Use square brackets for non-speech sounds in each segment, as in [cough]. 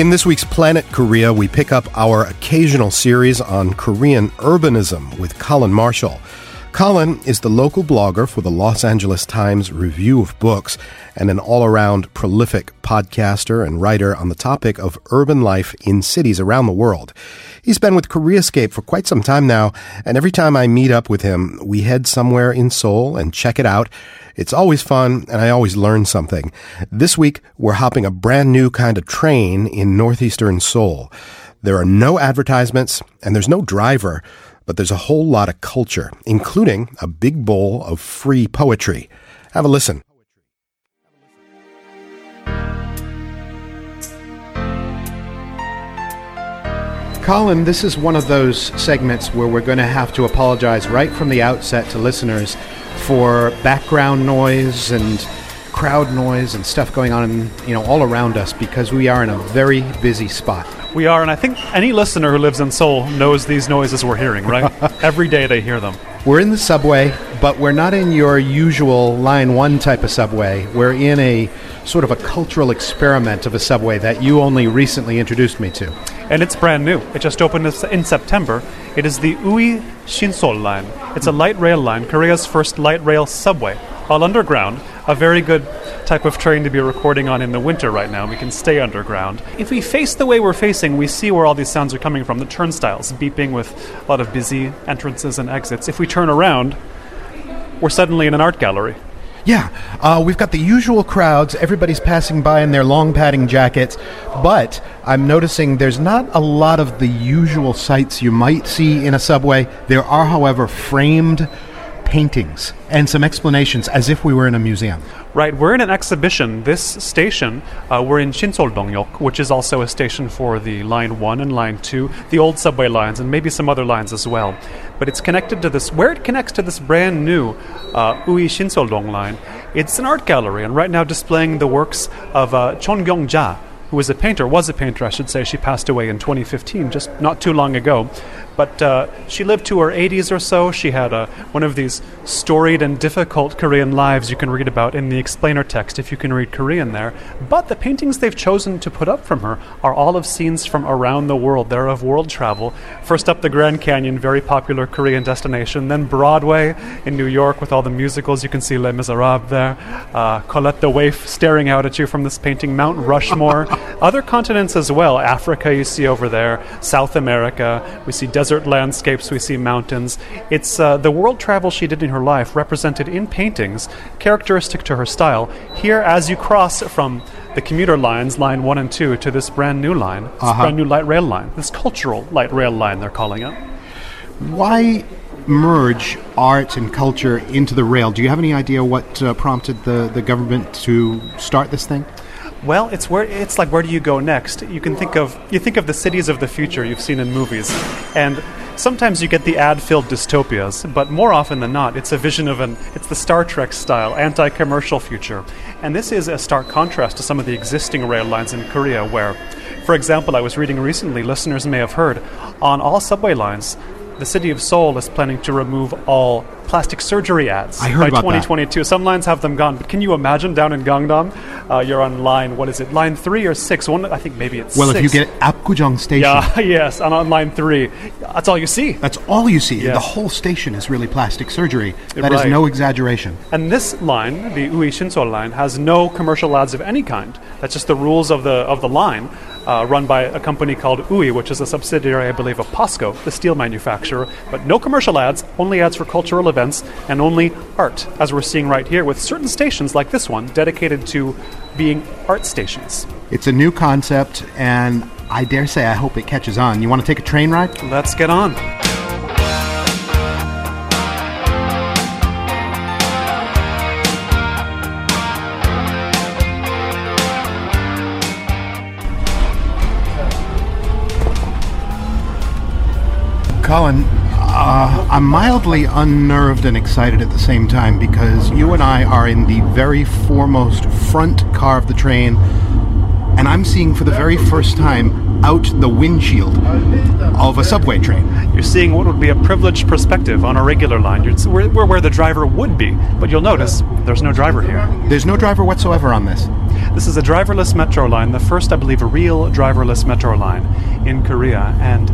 In this week's Planet Korea, we pick up our occasional series on Korean urbanism with Colin Marshall. Colin is the local blogger for the Los Angeles Times Review of Books and an all around prolific podcaster and writer on the topic of urban life in cities around the world. He's been with Koreascape for quite some time now, and every time I meet up with him, we head somewhere in Seoul and check it out. It's always fun, and I always learn something. This week, we're hopping a brand new kind of train in northeastern Seoul. There are no advertisements, and there's no driver but there's a whole lot of culture, including a big bowl of free poetry. Have a listen. Colin, this is one of those segments where we're going to have to apologize right from the outset to listeners for background noise and crowd noise and stuff going on, you know, all around us because we are in a very busy spot. We are, and I think any listener who lives in Seoul knows these noises we're hearing, right? [laughs] Every day they hear them. We're in the subway, but we're not in your usual line one type of subway. We're in a sort of a cultural experiment of a subway that you only recently introduced me to. And it's brand new. It just opened in September. It is the Ui Shinseol line. It's a light rail line, Korea's first light rail subway, all underground. A very good type of train to be recording on in the winter right now. We can stay underground. If we face the way we're facing, we see where all these sounds are coming from the turnstiles beeping with a lot of busy entrances and exits. If we turn around, we're suddenly in an art gallery. Yeah, uh, we've got the usual crowds. Everybody's passing by in their long padding jackets, but I'm noticing there's not a lot of the usual sights you might see in a subway. There are, however, framed paintings and some explanations as if we were in a museum. Right, we're in an exhibition. This station, uh, we're in Shinseol-dongyok, which is also a station for the Line 1 and Line 2, the old subway lines, and maybe some other lines as well. But it's connected to this, where it connects to this brand new uh, Ui Shinseol-dong line, it's an art gallery, and right now displaying the works of uh, Chon Gyong-ja, who was a painter, was a painter, I should say. She passed away in 2015, just not too long ago. But uh, she lived to her 80s or so. She had a, one of these storied and difficult Korean lives you can read about in the explainer text if you can read Korean there. But the paintings they've chosen to put up from her are all of scenes from around the world. They're of world travel. First up the Grand Canyon, very popular Korean destination. Then Broadway in New York with all the musicals. You can see Les Miserables there. Uh, Cosette the Waif staring out at you from this painting. Mount Rushmore. [laughs] Other continents as well. Africa you see over there. South America. We see desert landscapes, we see mountains. It's uh, the world travel she did in her life represented in paintings, characteristic to her style. Here, as you cross from the commuter lines, line one and two, to this brand new line, this uh-huh. brand new light rail line, this cultural light rail line, they're calling it. Why merge art and culture into the rail? Do you have any idea what uh, prompted the, the government to start this thing? Well, it's where it's like where do you go next? You can think of you think of the cities of the future you've seen in movies, and sometimes you get the ad-filled dystopias, but more often than not, it's a vision of an it's the Star Trek style anti-commercial future, and this is a stark contrast to some of the existing rail lines in Korea, where, for example, I was reading recently, listeners may have heard, on all subway lines, the city of Seoul is planning to remove all plastic surgery ads by about 2022. That. Some lines have them gone, but can you imagine down in Gangnam, uh, you're on line what is it, line three or six? One, I think maybe it's. Well, six. if you get Apgujeong Station, yeah, [laughs] yes, and on line three, that's all you see. That's all you see. Yes. The whole station is really plastic surgery. That right. is no exaggeration. And this line, the Ui Shinseol line, has no commercial ads of any kind. That's just the rules of the of the line uh, run by a company called UI, which is a subsidiary, I believe, of POSCO, the steel manufacturer. But no commercial ads, only ads for cultural events, and only art, as we're seeing right here, with certain stations like this one dedicated to being art stations. It's a new concept, and I dare say I hope it catches on. You want to take a train ride? Let's get on. Colin, uh, I'm mildly unnerved and excited at the same time because you and I are in the very foremost front car of the train, and I'm seeing for the very first time out the windshield of a subway train. You're seeing what would be a privileged perspective on a regular line. You're, we're, we're where the driver would be, but you'll notice there's no driver here. There's no driver whatsoever on this. This is a driverless metro line, the first, I believe, a real driverless metro line in Korea, and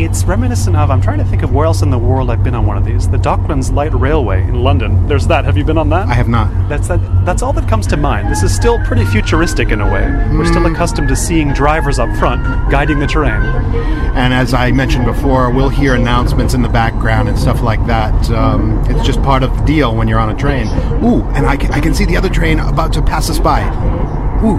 it's reminiscent of. I'm trying to think of where else in the world I've been on one of these. The Docklands Light Railway in London. There's that. Have you been on that? I have not. That's that. That's all that comes to mind. This is still pretty futuristic in a way. We're still accustomed to seeing drivers up front guiding the terrain. And as I mentioned before, we'll hear announcements in the background and stuff like that. Um, it's just part of the deal when you're on a train. Ooh, and I can, I can see the other train about to pass us by. Ooh,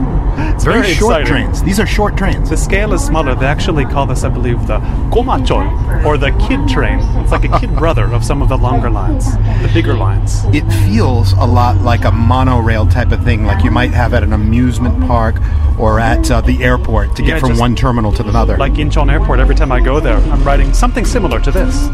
It's very, very short exciting. trains. These are short trains. The scale is smaller. They actually call this, I believe, the Gomachol, or the kid train. It's like a kid [laughs] brother of some of the longer lines, the bigger lines. It feels a lot like a monorail type of thing, like you might have at an amusement park or at uh, the airport to get Yeah, from one terminal to another. Like Incheon Airport, every time I go there, I'm riding something similar to this.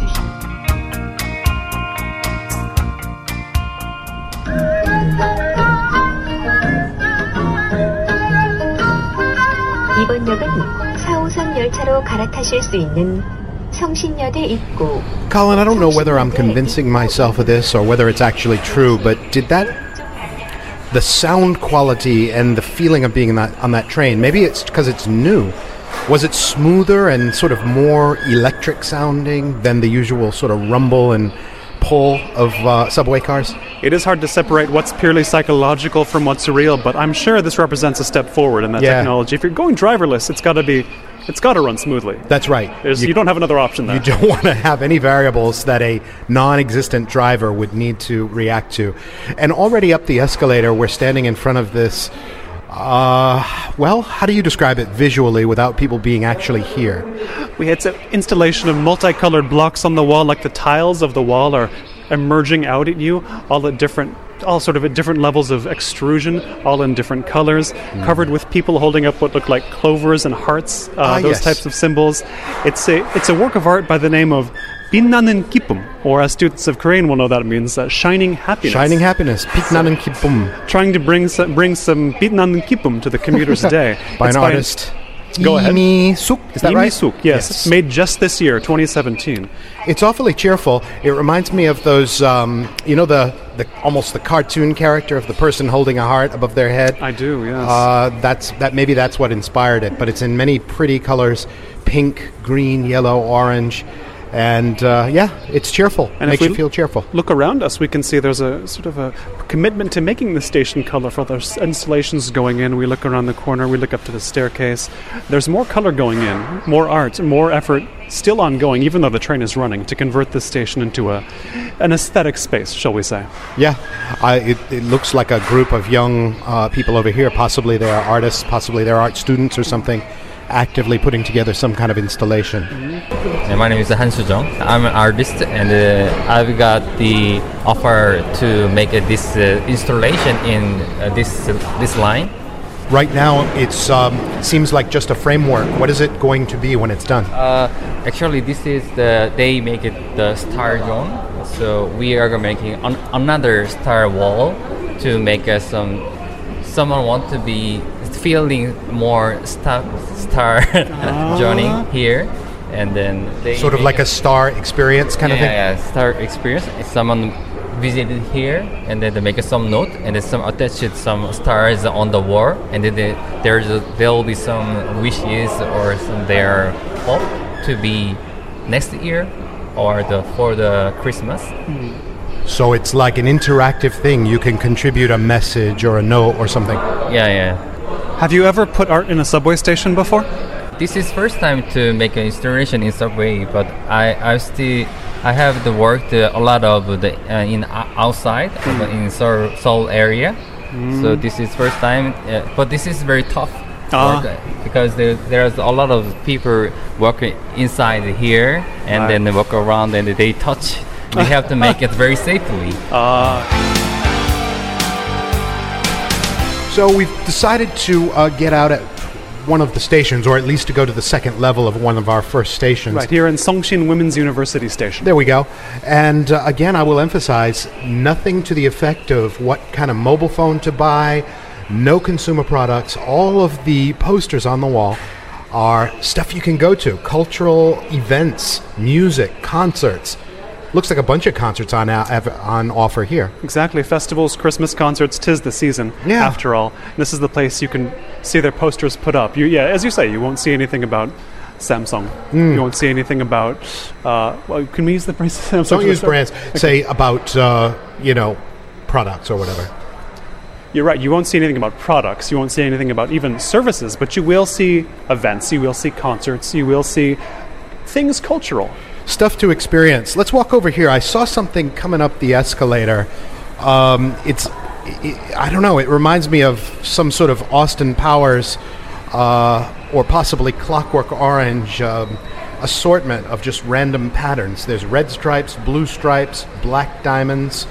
역은 4호선 열차로 갈아타실 수 있는 성신여대 입구 Colin, I don't know whether I'm convincing myself of this or whether it's actually true, but did that the sound quality and the feeling of being in that, on that train? Maybe it's because it's new. Was it smoother and sort of more electric sounding than the usual sort of rumble and pull of uh, subway cars? It is hard to separate what's purely psychological from what's real, but I'm sure this represents a step forward in that Yeah. technology. If you're going driverless, it's got to be, it's got to run smoothly. That's right. There's, you, don't have another option there. You don't [laughs] want to have any variables that a non existent driver would need to react to. And already up the escalator, we're standing in front of this. Uh, well, how do you describe it visually without people being actually here? We had an installation of multicolored blocks on the wall, like the tiles of the wall are emerging out at you, all at different, all sort of at different levels of extrusion, all in different colors, covered with people holding up what look like clovers and hearts, uh, Ah, those yes. types of symbols. It's a it's a work of art by the name of Binnanen Kipum, or as students of Korean will know that means uh, shining happiness. Shining happiness, Piknanen Kipum, Trying to bring some, bring some Binnanen Kipum to the commuters [laughs] today. by It's an artist. Go ahead. Imi Suk, is that Imi right? Suk, yes, made just this year, 2017. It's awfully cheerful. It reminds me of those, um, you know, the, the almost the cartoon character of the person holding a heart above their head. I do, yes. Uh, that's that. Maybe that's what inspired it. But it's in many pretty colors: pink, green, yellow, orange, and uh, yeah, it's cheerful. And Makes you feel cheerful. Look around us, we can see there's a sort of a commitment to making the station colorful. There's installations going in. We look around the corner, we look up to the staircase. There's more color going in, more art, more effort still ongoing, even though the train is running, to convert this station into a an aesthetic space, shall we say. Yeah, I, it, it looks like a group of young uh, people over here. Possibly they are artists. Possibly they're art students or something. Actively putting together some kind of installation. My name is Han Soo-jung. I'm an artist and uh, I've got the offer to make uh, this uh, installation in uh, this this line. Right now, it um, seems like just a framework. What is it going to be when it's done? Uh, actually, this is the they make it the star zone. So we are making an, another star wall to make uh, some someone want to be feeling more star star [laughs] journey ah. here, and then they Sort of like a star experience kind yeah, of thing. Yeah, yeah, star experience. Someone visited here, and then they make some note, and then some attached some stars on the wall, and then they, there's a, there will be some wishes or some their hope to be next year or the for the Christmas. Hmm. So it's like an interactive thing. You can contribute a message or a note or something. Yeah, yeah. Have you ever put art in a subway station before? This is first time to make an installation in subway, but I I still I have the worked uh, a lot of the uh, in o- outside uh, in Seoul, Seoul area. So this is first time, uh, but this is very tough Ah. uh, because there, there's a lot of people working inside here and Right. then they walk around and they touch. We have to make it very safely. So we've decided to uh, get out at one of the stations, or at least to go to the second level of one of our first stations. Right here in Sungshin Women's University Station. There we go. And uh, again, I will emphasize nothing to the effect of what kind of mobile phone to buy, no consumer products. All of the posters on the wall are stuff you can go to, cultural events, music, concerts. Looks like a bunch of concerts on on offer here. Exactly. Festivals, Christmas concerts, tis the season. Yeah. After all, this is the place you can see their posters put up. You, yeah, as you say, you won't see anything about Samsung. Hmm. You won't see anything about. Uh, well, can we use the phrase [laughs] Samsung? Don't use brands. Say about uh, you know products or whatever. You're right. You won't see anything about products. You won't see anything about even services. But you will see events. You will see concerts. You will see things cultural. Stuff to experience. Let's walk over here. I saw something coming up the escalator. Um, it's i I don't know. It reminds me of some sort of Austin Powers uh, or possibly Clockwork Orange um, assortment of just random patterns. There's red stripes, blue stripes, black diamonds,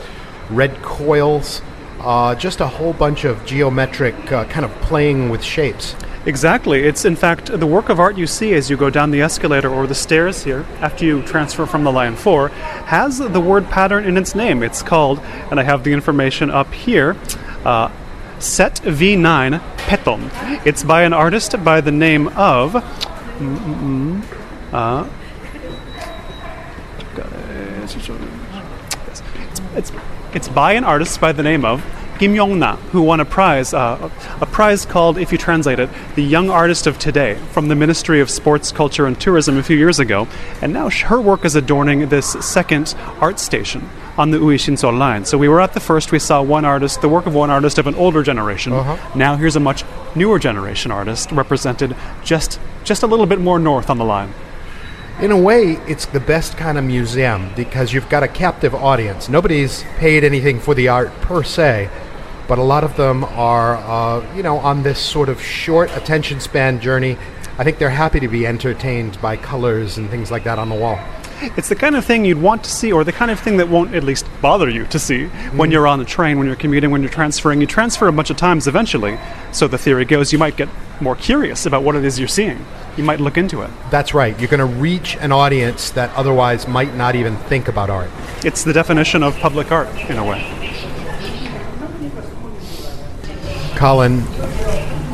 red coils. Uh, just a whole bunch of geometric uh, kind of playing with shapes. Exactly. It's in fact the work of art you see as you go down the escalator or the stairs here after you transfer from the Line 4 has the word pattern in its name. It's called, and I have the information up here, uh, Set V9 Peton. It's by an artist by the name of. mm, mm, mm, uh, It's, it's, it's by an artist by the name of Kim Yong-na, who won a prize, uh, a prize called, if you translate it, the Young Artist of Today, from the Ministry of Sports, Culture, and Tourism a few years ago. And now her work is adorning this second art station on the Ui Shinseol line. So we were at the first, we saw one artist, the work of one artist of an older generation. Now here's a much newer generation artist represented just just a little bit more north on the line. In a way, it's the best kind of museum because you've got a captive audience. Nobody's paid anything for the art per se, but a lot of them are, uh, you know, on this sort of short attention span journey. I think they're happy to be entertained by colors and things like that on the wall. It's the kind of thing you'd want to see, or the kind of thing that won't at least bother you to see when mm. you're on the train, when you're commuting, when you're transferring. You transfer a bunch of times eventually, so the theory goes you might get more curious about what it is you're seeing. You might look into it. That's right. You're going to reach an audience that otherwise might not even think about art. It's the definition of public art, in a way. Colin,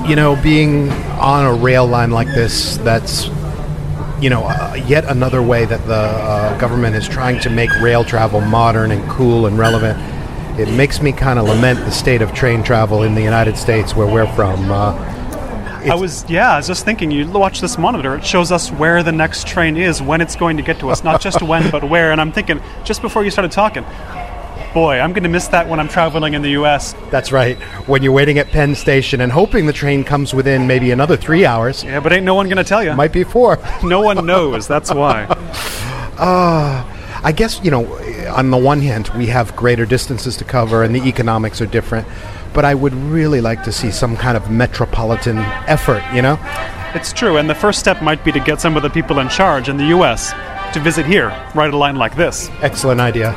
you know, being on a rail line like this, that's, you know, uh, yet another way that the uh, government is trying to make rail travel modern and cool and relevant. It makes me kind of lament the state of train travel in the United States, where we're from. Uh, I was, yeah, I was just thinking, you watch this monitor, it shows us where the next train is, when it's going to get to us, not just [laughs] when, but where. And I'm thinking, just before you started talking, boy, I'm going to miss that when I'm traveling in the US. that's right. When you're waiting at Penn Station and hoping the train comes within maybe another three hours, Yeah, but ain't no one going to tell you. might be four. [laughs] no one knows, that's why. [laughs] Ah, I guess, you know, on the one hand, we have greater distances to cover and the economics are different, but I would really like to see some kind of metropolitan effort, you know? It's true, and the first step might be to get some of the people in charge in the US to visit here, write a line like this. Excellent idea.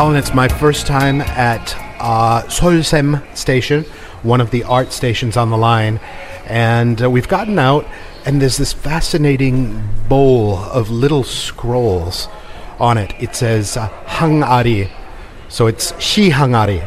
Colin, it's my first time at uh, Solsaem Station, one of the art stations on the line, and uh, we've gotten out, and there's this fascinating bowl of little scrolls on it. It says uh, Hangari, so it's Shi Hangari.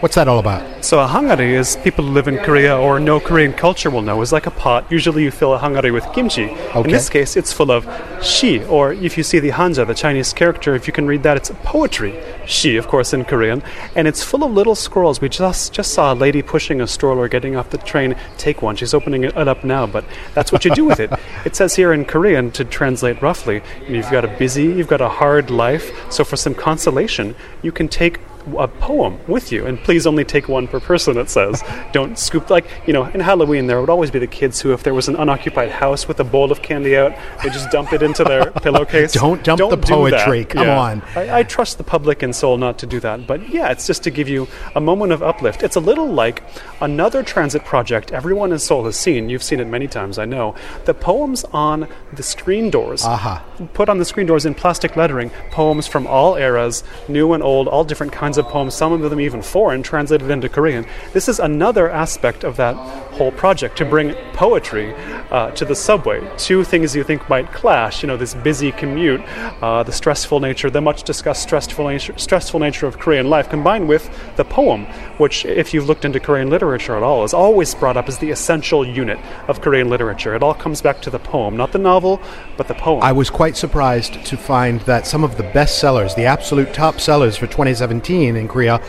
What's that all about? So a hangari is people who live in Korea or know Korean culture will know is like a pot. Usually you fill a hangari with kimchi. Okay. In this case, it's full of shi, or if you see the hanja, the Chinese character, if you can read that, it's poetry. Shi, of course, in Korean, and it's full of little scrolls. We just just saw a lady pushing a stroller, getting off the train. Take one. She's opening it up now, but that's what you do with it. [laughs] It says here in Korean to translate roughly. You've got a busy, you've got a hard life. So for some consolation, you can take a poem with you, and please only take one per person. It says, [laughs] don't scoop like you know. In Halloween, there would always be the kids who, if there was an unoccupied house with a bowl of candy out, they just dump it into their [laughs] pillowcase. Don't dump the do that. poetry, come Yeah. on. I, I trust the public and Seoul not to do that, but yeah, it's just to give you a moment of uplift. It's a little like another transit project everyone in Seoul has seen. You've seen it many times, I know. The poems on the screen doors Aha. put on the screen doors in plastic lettering poems from all eras, new and old, all different kinds collections of poems, some of them even foreign, translated into Korean. This is another aspect of that whole project to bring poetry uh, to the subway. Two things you think might clash, you know, this busy commute, uh, the stressful nature, the much discussed stressful nature, stressful nature of Korean life, combined with the poem, which, if you've looked into Korean literature at all, is always brought up as the essential unit of Korean literature. It all comes back to the poem, not the novel, but the poem. I was quite surprised to find that some of the best sellers, the absolute top sellers for 2017 in Korea,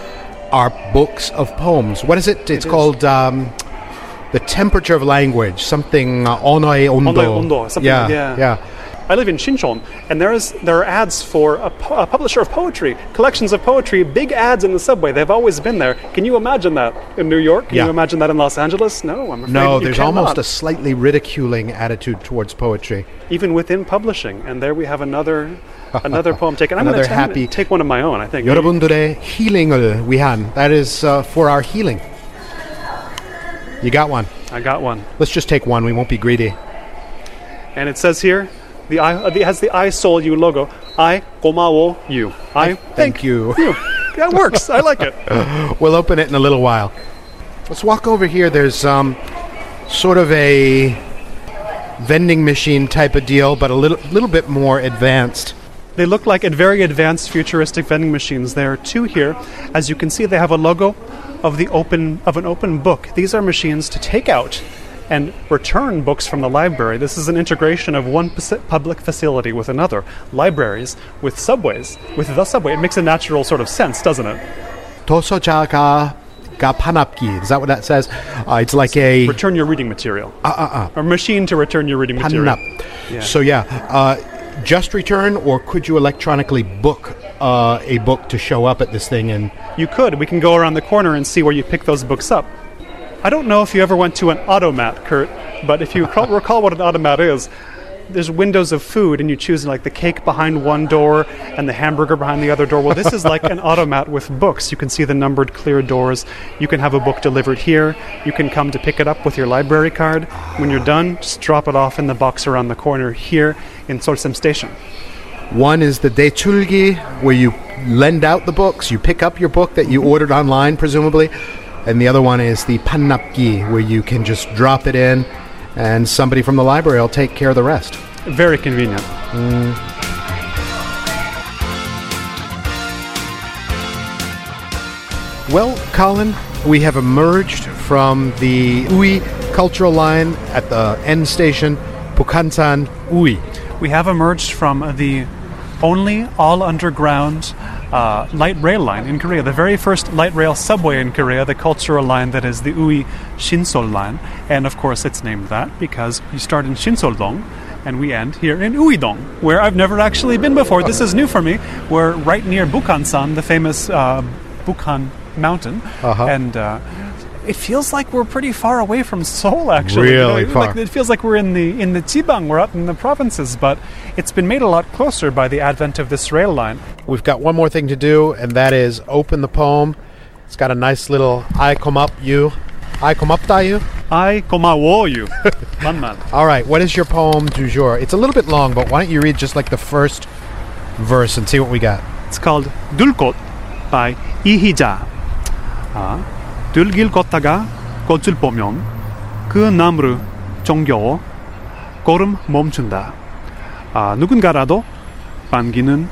are books of poems. What is it? It's is. called um, The Temperature of Language, something uh, Onoe Ondo. Onoe Ondo, something yeah, like- yeah. yeah. I live in Shincheon, and there is there are ads for a, pu- a publisher of poetry, collections of poetry, big ads in the subway. They've always been there. Can you imagine that in New York? Can Yeah. you imagine that in Los Angeles? No, I'm afraid No, you there's cannot. almost a slightly ridiculing attitude towards poetry. even within publishing. And there we have another [laughs] another poem taken. I'm going Another to happy- take one of my own. I think. 여러분들의 힐링을 위한. That is uh, for our healing. You got one. I got one, Let's just take one. We won't be greedy. and it says here. the I uh, the, has the I Seoul U logo. I komao you. I, I thank, you. [laughs] you. That works. I like it. [laughs] we'll open it in a little while. Let's walk over here. There's um, sort of a vending machine type of deal, but a little little bit more advanced. They look like very advanced futuristic vending machines. There are two here. As you can see, they have a logo of the open of an open book. These are machines to take out and return books from the library. This is an integration of one pos- public facility with another. Libraries with subways, with the subway. It makes a natural sort of sense, doesn't it? 도서자가 가판압기. Is that what that says? Uh, it's like a Return your reading material. uh, uh, A machine to return your reading uh, material. panap. Yeah. So yeah, uh, just return, or could you electronically book uh, a book to show up at this thing and You could. We can go around the corner and see where you pick those books up. I don't know if you ever went to an automat, Kurt, but if you [laughs] recall what an automat is, there's windows of food and you choose like the cake behind one door and the hamburger behind the other door. Well, this is like an [laughs] automat with books. You can see the numbered clear doors. You can have a book delivered here. You can come to pick it up with your library card. When you're done, just drop it off in the box around the corner here in Solsaem Station. One is the Dechulgi, where you lend out the books, you pick up your book that you ordered online, presumably. And the other one is the panapki, where you can just drop it in and somebody from the library will take care of the rest. Very convenient. Mm. Well, Colin, we have emerged from the Ui cultural line at the end station, Bukhansan Ui. We have emerged from the only all underground uh, light rail line in Korea, the very first light rail subway in Korea, the cultural line that is the Ui Shinsol line. And of course, it's named that because you start in Shinsoldong and we end here in Uidong, where I've never actually been before. This is new for me. We're right near Bukhansan, the famous uh, Bukhan mountain. Uh-huh. And uh, it feels like we're pretty far away from Seoul. Actually, really you know, far. Like, it feels like we're in the in the T'ibang, we're up in the provinces, but it's been made a lot closer by the advent of this rail line. We've got one more thing to do, and that is open the poem. It's got a nice little "I come up you," "I come up to you," "I come up you." [laughs] Man, man. All right, what is your poem du jour? It's a little bit long, but why don't you read just like the first verse and see what we got? It's called Dulkot by Ihija. Uh, ah. 자. 아, 들길 걷다가 꽃을 보면 그 나무를 정겨워 걸음 멈춘다. 아, 누군가라도 반기는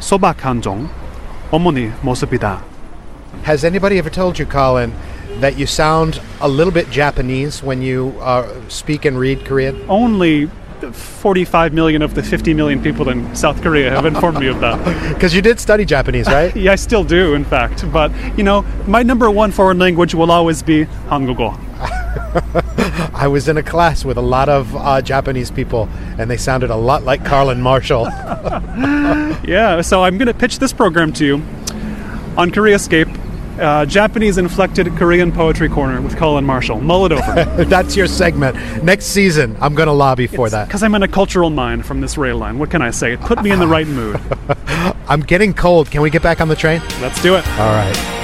소박한 종 어머니 모습이다. Has anybody ever told you, Colin, that you sound a little bit Japanese when you uh, speak and read Korean? Only 45 million of the 50 million people in South Korea have informed me of that. [laughs] Because you did study Japanese, right? [laughs] Yeah, I still do, in fact. But, you know, my number one foreign language will always be Hangugo. [laughs] I was in a class with a lot of uh, Japanese people, and they sounded a lot like Colin Marshall. Yeah, so I'm going to pitch this program to you on Koreascape. Uh, Japanese inflected Korean poetry corner with Colin Marshall. Mull it over. [laughs] That's your segment. Next season, I'm going to lobby for that. Because I'm in a cultural mind from this rail line. What can I say? It put me in the right mood. [laughs] I'm getting cold. Can we get back on the train? Let's do it. All right.